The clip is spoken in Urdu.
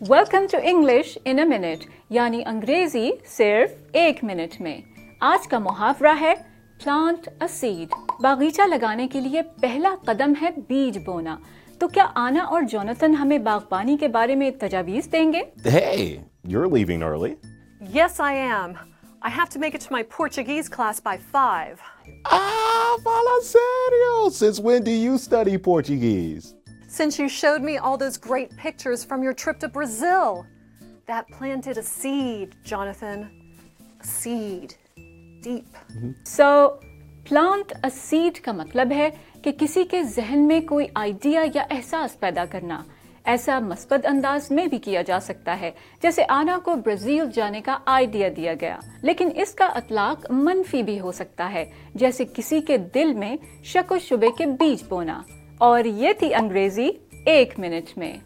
Welcome to English in a minute یعنی انگریزی صرف ایک منٹ میں آج کا محاورہ ہے پلانٹ اے سیڈ باغیچہ لگانے کے لیے پہلا قدم ہے بیج بونا تو کیا آنا اور جونتن ہمیں باغبانی کے بارے میں تجاویز دیں گے Hey, you're leaving early. Yes, I am. I have to make it to my Portuguese class by 5. Ah, fala serio! Since when do you study Portuguese? Since you showed me all those great pictures from your trip to Brazil. That planted a seed, Jonathan. A seed. Deep. So plant a seed کا مطلب ہے کہ کسی کے ذہن میں کوئی آئیڈیا یا احساس پیدا کرنا ایسا مثبت انداز میں بھی کیا جا سکتا ہے جیسے آنا کو برازیل جانے کا آئیڈیا دیا گیا لیکن اس کا اطلاق منفی بھی ہو سکتا ہے جیسے کسی کے دل میں شک و شبے کے بیج بونا اور یہ تھی انگریزی ایک منٹ میں۔